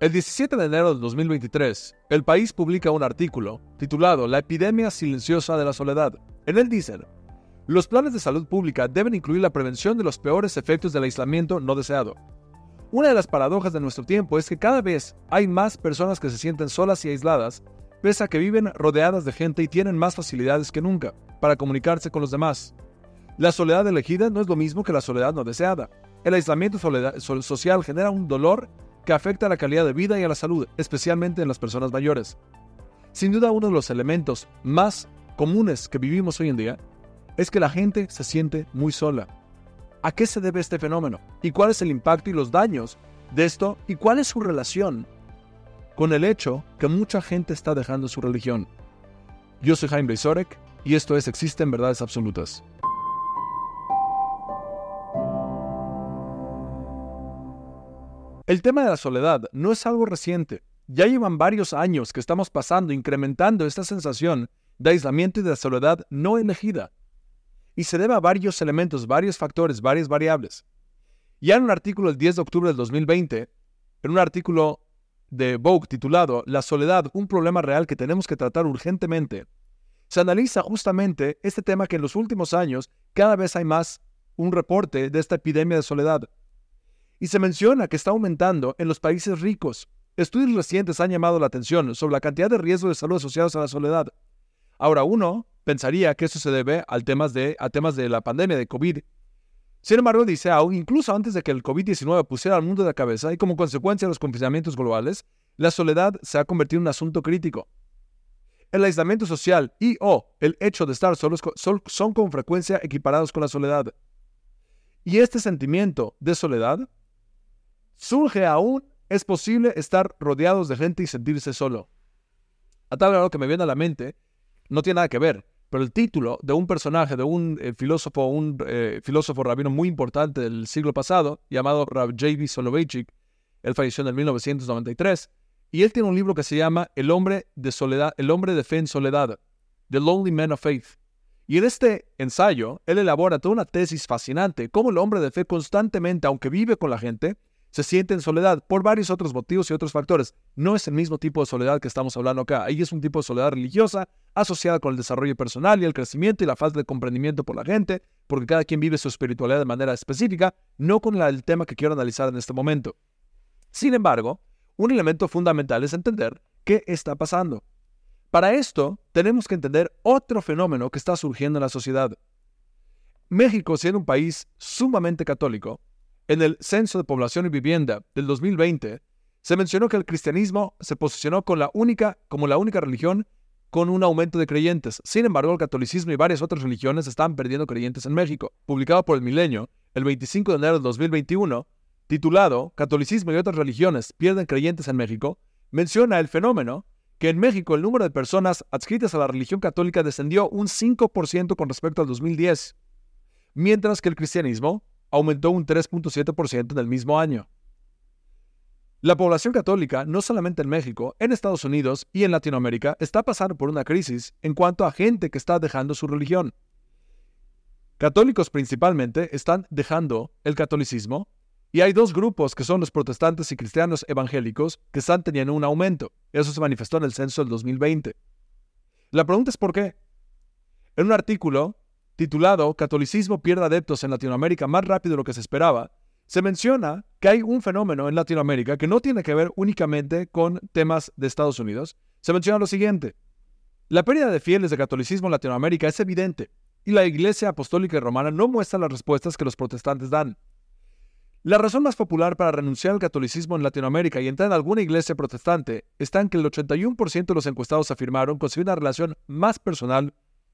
El 17 de enero de 2023, el país publica un artículo titulado La epidemia silenciosa de la soledad. En él dicen, los planes de salud pública deben incluir la prevención de los peores efectos del aislamiento no deseado. Una de las paradojas de nuestro tiempo es que cada vez hay más personas que se sienten solas y aisladas, pese a que viven rodeadas de gente y tienen más facilidades que nunca para comunicarse con los demás. La soledad elegida no es lo mismo que la soledad no deseada. El aislamiento social genera un dolor que afecta a la calidad de vida y a la salud, especialmente en las personas mayores. Sin duda uno de los elementos más comunes que vivimos hoy en día es que la gente se siente muy sola. ¿A qué se debe este fenómeno? ¿Y cuál es el impacto y los daños de esto? ¿Y cuál es su relación con el hecho que mucha gente está dejando su religión? Yo soy Jaime Sorek y esto es Existen Verdades Absolutas. El tema de la soledad no es algo reciente. Ya llevan varios años que estamos pasando incrementando esta sensación de aislamiento y de soledad no elegida. Y se debe a varios elementos, varios factores, varias variables. Ya en un artículo del 10 de octubre del 2020, en un artículo de Vogue titulado La soledad, un problema real que tenemos que tratar urgentemente, se analiza justamente este tema que en los últimos años cada vez hay más un reporte de esta epidemia de soledad. Y se menciona que está aumentando en los países ricos. Estudios recientes han llamado la atención sobre la cantidad de riesgos de salud asociados a la soledad. Ahora uno pensaría que eso se debe temas de, a temas de la pandemia de COVID. Sin embargo, dice aún, incluso antes de que el COVID-19 pusiera al mundo de la cabeza y como consecuencia de los confinamientos globales, la soledad se ha convertido en un asunto crítico. El aislamiento social y o el hecho de estar solos son con frecuencia equiparados con la soledad. Y este sentimiento de soledad surge aún, es posible estar rodeados de gente y sentirse solo. A tal grado que me viene a la mente, no tiene nada que ver, pero el título de un personaje, de un eh, filósofo, un eh, filósofo rabino muy importante del siglo pasado, llamado Rav J.B. Soloveitchik, él falleció en el 1993, y él tiene un libro que se llama El hombre de soledad, El hombre de fe en soledad, The Lonely Man of Faith. Y en este ensayo, él elabora toda una tesis fascinante, cómo el hombre de fe constantemente, aunque vive con la gente, se siente en soledad por varios otros motivos y otros factores. No es el mismo tipo de soledad que estamos hablando acá. Ahí es un tipo de soledad religiosa asociada con el desarrollo personal y el crecimiento y la falta de comprendimiento por la gente, porque cada quien vive su espiritualidad de manera específica, no con el tema que quiero analizar en este momento. Sin embargo, un elemento fundamental es entender qué está pasando. Para esto, tenemos que entender otro fenómeno que está surgiendo en la sociedad. México, siendo un país sumamente católico, en el Censo de Población y Vivienda del 2020, se mencionó que el cristianismo se posicionó con la única, como la única religión con un aumento de creyentes. Sin embargo, el catolicismo y varias otras religiones están perdiendo creyentes en México. Publicado por el Milenio el 25 de enero de 2021, titulado Catolicismo y otras religiones pierden creyentes en México, menciona el fenómeno que en México el número de personas adscritas a la religión católica descendió un 5% con respecto al 2010, mientras que el cristianismo aumentó un 3.7% en el mismo año. La población católica, no solamente en México, en Estados Unidos y en Latinoamérica, está pasando por una crisis en cuanto a gente que está dejando su religión. Católicos principalmente están dejando el catolicismo y hay dos grupos que son los protestantes y cristianos evangélicos que están teniendo un aumento. Eso se manifestó en el censo del 2020. La pregunta es por qué. En un artículo titulado Catolicismo pierde adeptos en Latinoamérica más rápido de lo que se esperaba, se menciona que hay un fenómeno en Latinoamérica que no tiene que ver únicamente con temas de Estados Unidos. Se menciona lo siguiente. La pérdida de fieles de catolicismo en Latinoamérica es evidente y la Iglesia Apostólica y Romana no muestra las respuestas que los protestantes dan. La razón más popular para renunciar al catolicismo en Latinoamérica y entrar en alguna iglesia protestante está en que el 81% de los encuestados afirmaron conseguir una relación más personal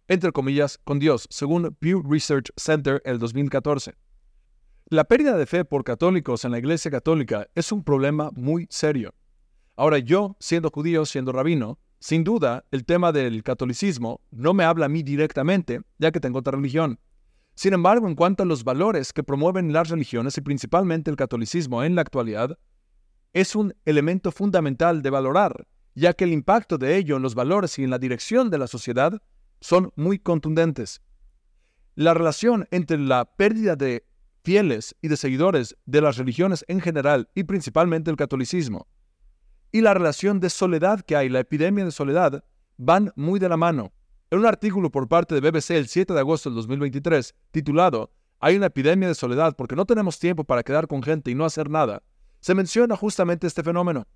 entre comillas, con Dios, según Pew Research Center el 2014. La pérdida de fe por católicos en la Iglesia Católica es un problema muy serio. Ahora yo, siendo judío, siendo rabino, sin duda el tema del catolicismo no me habla a mí directamente, ya que tengo otra religión. Sin embargo, en cuanto a los valores que promueven las religiones y principalmente el catolicismo en la actualidad, es un elemento fundamental de valorar, ya que el impacto de ello en los valores y en la dirección de la sociedad son muy contundentes. La relación entre la pérdida de fieles y de seguidores de las religiones en general y principalmente el catolicismo y la relación de soledad que hay, la epidemia de soledad, van muy de la mano. En un artículo por parte de BBC el 7 de agosto del 2023, titulado Hay una epidemia de soledad porque no tenemos tiempo para quedar con gente y no hacer nada, se menciona justamente este fenómeno.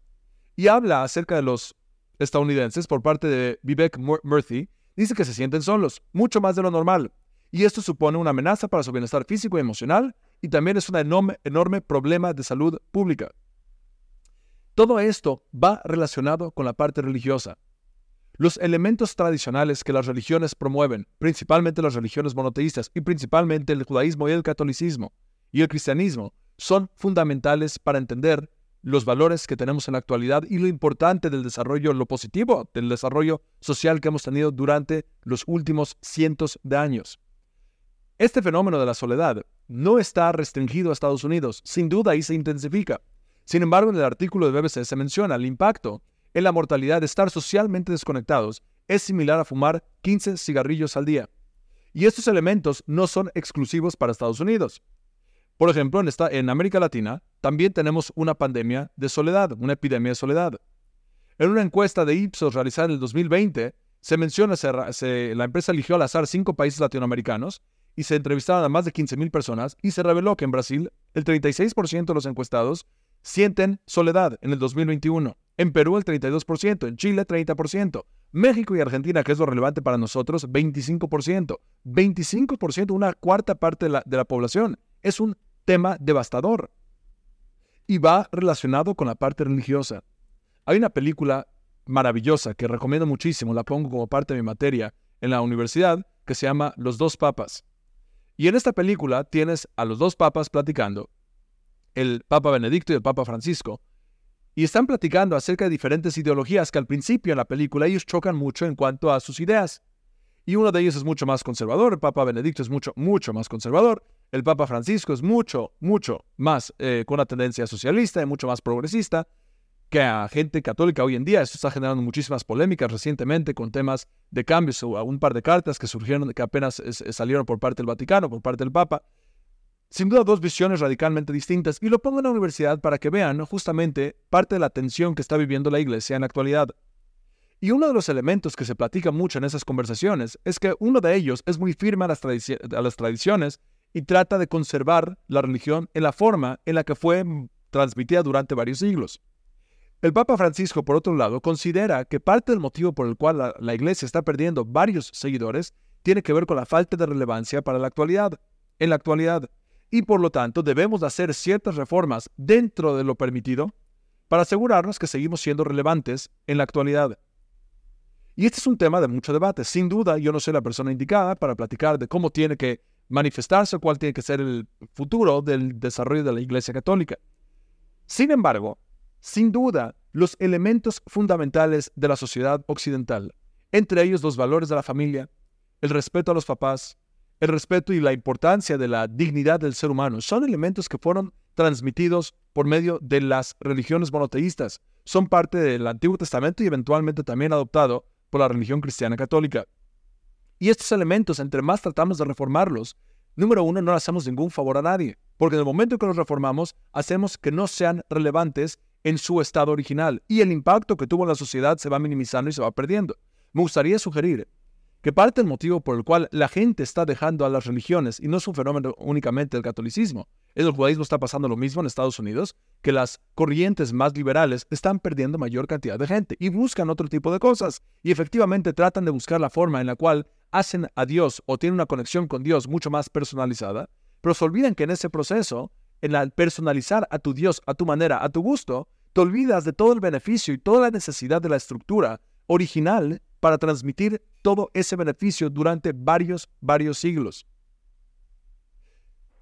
Y habla acerca de los estadounidenses por parte de Vivek Murthy, dice que se sienten solos, mucho más de lo normal. Y esto supone una amenaza para su bienestar físico y emocional y también es un enorme, enorme problema de salud pública. Todo esto va relacionado con la parte religiosa. Los elementos tradicionales que las religiones promueven, principalmente las religiones monoteístas y principalmente el judaísmo y el catolicismo y el cristianismo, son fundamentales para entender los valores que tenemos en la actualidad y lo importante del desarrollo, lo positivo del desarrollo social que hemos tenido durante los últimos cientos de años. Este fenómeno de la soledad no está restringido a Estados Unidos, sin duda ahí se intensifica. Sin embargo, en el artículo de BBC se menciona el impacto en la mortalidad de estar socialmente desconectados es similar a fumar 15 cigarrillos al día. Y estos elementos no son exclusivos para Estados Unidos. Por ejemplo, en América Latina también tenemos una pandemia de soledad, una epidemia de soledad. En una encuesta de Ipsos realizada en el 2020, se menciona, que la empresa eligió al azar cinco países latinoamericanos y se entrevistaron a más de 15.000 personas y se reveló que en Brasil el 36% de los encuestados sienten soledad en el 2021, en Perú el 32%, en Chile 30%, México y Argentina, que es lo relevante para nosotros, 25%. 25%, una cuarta parte de la población. Es un tema devastador. Y va relacionado con la parte religiosa. Hay una película maravillosa que recomiendo muchísimo, la pongo como parte de mi materia en la universidad, que se llama Los dos papas. Y en esta película tienes a los dos papas platicando, el Papa Benedicto y el Papa Francisco, y están platicando acerca de diferentes ideologías que al principio en la película ellos chocan mucho en cuanto a sus ideas. Y uno de ellos es mucho más conservador, el Papa Benedicto es mucho, mucho más conservador, el Papa Francisco es mucho, mucho más eh, con una tendencia socialista y mucho más progresista que a gente católica hoy en día. Esto está generando muchísimas polémicas recientemente con temas de cambios o un par de cartas que surgieron, que apenas salieron por parte del Vaticano, por parte del Papa. Sin duda dos visiones radicalmente distintas y lo pongo en la universidad para que vean justamente parte de la tensión que está viviendo la iglesia en la actualidad. Y uno de los elementos que se platica mucho en esas conversaciones es que uno de ellos es muy firme a las, a las tradiciones y trata de conservar la religión en la forma en la que fue transmitida durante varios siglos. El Papa Francisco, por otro lado, considera que parte del motivo por el cual la, Iglesia está perdiendo varios seguidores tiene que ver con la falta de relevancia para la actualidad, en la actualidad, y por lo tanto debemos hacer ciertas reformas dentro de lo permitido para asegurarnos que seguimos siendo relevantes en la actualidad. Y este es un tema de mucho debate. Sin duda, yo no soy la persona indicada para platicar de cómo tiene que manifestarse cuál tiene que ser el futuro del desarrollo de la Iglesia Católica. Sin embargo, sin duda, los elementos fundamentales de la sociedad occidental, entre ellos los valores de la familia, el respeto a los papás, el respeto y la importancia de la dignidad del ser humano, son elementos que fueron transmitidos por medio de las religiones monoteístas, son parte del Antiguo Testamento y eventualmente también adoptado por la religión cristiana católica. Y estos elementos, entre más tratamos de reformarlos, número uno, no hacemos ningún favor a nadie, porque en el momento que los reformamos, hacemos que no sean relevantes en su estado original y el impacto que tuvo en la sociedad se va minimizando y se va perdiendo. Me gustaría sugerir que parte del motivo por el cual la gente está dejando a las religiones, y no es un fenómeno únicamente del catolicismo, el judaísmo está pasando lo mismo en Estados Unidos, que las corrientes más liberales están perdiendo mayor cantidad de gente y buscan otro tipo de cosas, y efectivamente tratan de buscar la forma en la cual hacen a Dios o tienen una conexión con Dios mucho más personalizada, pero se olvidan que en ese proceso en al personalizar a tu Dios a tu manera, a tu gusto, te olvidas de todo el beneficio y toda la necesidad de la estructura original para transmitir todo ese beneficio durante varios, varios siglos.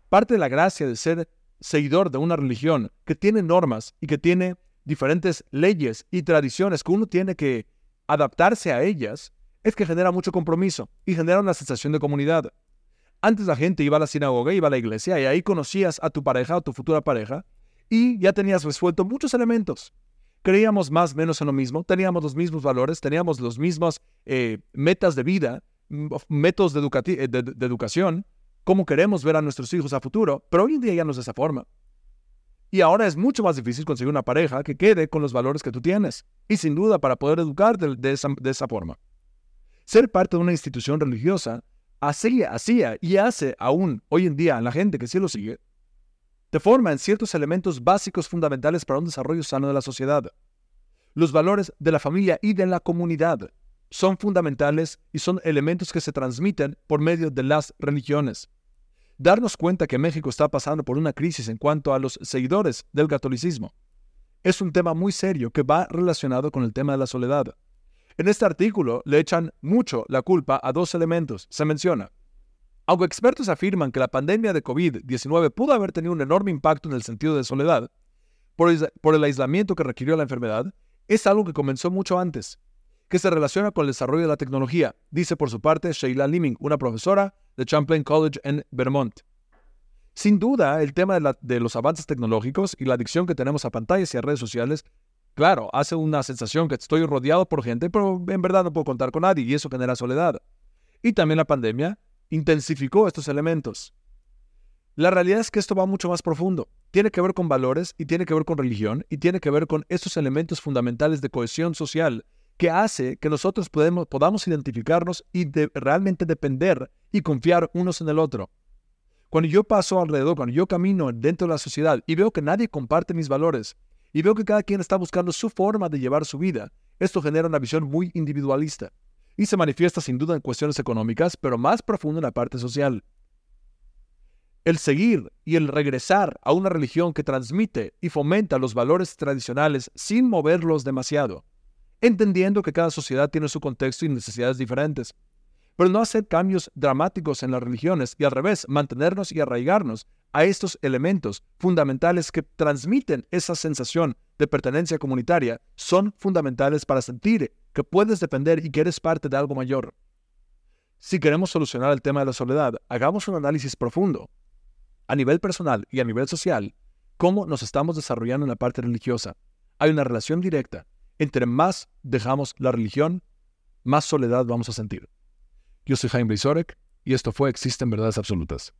Parte de la gracia de ser seguidor de una religión que tiene normas y que tiene diferentes leyes y tradiciones que uno tiene que adaptarse a ellas, es que genera mucho compromiso y genera una sensación de comunidad. Antes la gente iba a la sinagoga, iba a la iglesia y ahí conocías a tu pareja o tu futura pareja y ya tenías resuelto muchos elementos. Creíamos más o menos en lo mismo, teníamos los mismos valores, teníamos los mismos eh, metas de vida, métodos de, de, educación, cómo queremos ver a nuestros hijos a futuro, pero hoy en día ya no es de esa forma. Y ahora es mucho más difícil conseguir una pareja que quede con los valores que tú tienes. Y sin duda para poder esa, de esa forma. Ser parte de una institución religiosa hacía, hacía y hace aún hoy en día a la gente que sí lo sigue, te forma en ciertos elementos básicos fundamentales para un desarrollo sano de la sociedad. Los valores de la familia y de la comunidad son fundamentales y son elementos que se transmiten por medio de las religiones. Darnos cuenta que México está pasando por una crisis en cuanto a los seguidores del catolicismo es un tema muy serio que va relacionado con el tema de la soledad. En este artículo le echan mucho la culpa a dos elementos. Se menciona, aunque expertos afirman que la pandemia de COVID-19 pudo haber tenido un enorme impacto en el sentido de soledad, por el, aislamiento que requirió la enfermedad, es algo que comenzó mucho antes, que se relaciona con el desarrollo de la tecnología, dice por su parte Sheila Liming, una profesora de Champlain College en Vermont. Sin duda, el tema de, de, los avances tecnológicos y la adicción que tenemos a pantallas y a redes sociales Claro, hace una sensación que estoy rodeado por gente, pero en verdad no puedo contar con nadie y eso genera soledad. Y también la pandemia intensificó estos elementos. La realidad es que esto va mucho más profundo. Tiene que ver con valores y tiene que ver con religión y tiene que ver con estos elementos fundamentales de cohesión social que hace que nosotros podamos identificarnos y realmente depender y confiar unos en el otro. Cuando yo paso alrededor, cuando yo camino dentro de la sociedad y veo que nadie comparte mis valores, y veo que cada quien está buscando su forma de llevar su vida. Esto genera una visión muy individualista y se manifiesta sin duda en cuestiones económicas, pero más profundo en la parte social. El seguir y el regresar a una religión que transmite y fomenta los valores tradicionales sin moverlos demasiado, entendiendo que cada sociedad tiene su contexto y necesidades diferentes pero no hacer cambios dramáticos en las religiones y al revés, mantenernos y arraigarnos a estos elementos fundamentales que transmiten esa sensación de pertenencia comunitaria son fundamentales para sentir que puedes depender y que eres parte de algo mayor. Si queremos solucionar el tema de la soledad, hagamos un análisis profundo, a nivel personal y a nivel social, cómo nos estamos desarrollando en la parte religiosa. Hay una relación directa. Entre más dejamos la religión, más soledad vamos a sentir. Yo soy Jaime Blisorek y esto fue Existen Verdades Absolutas.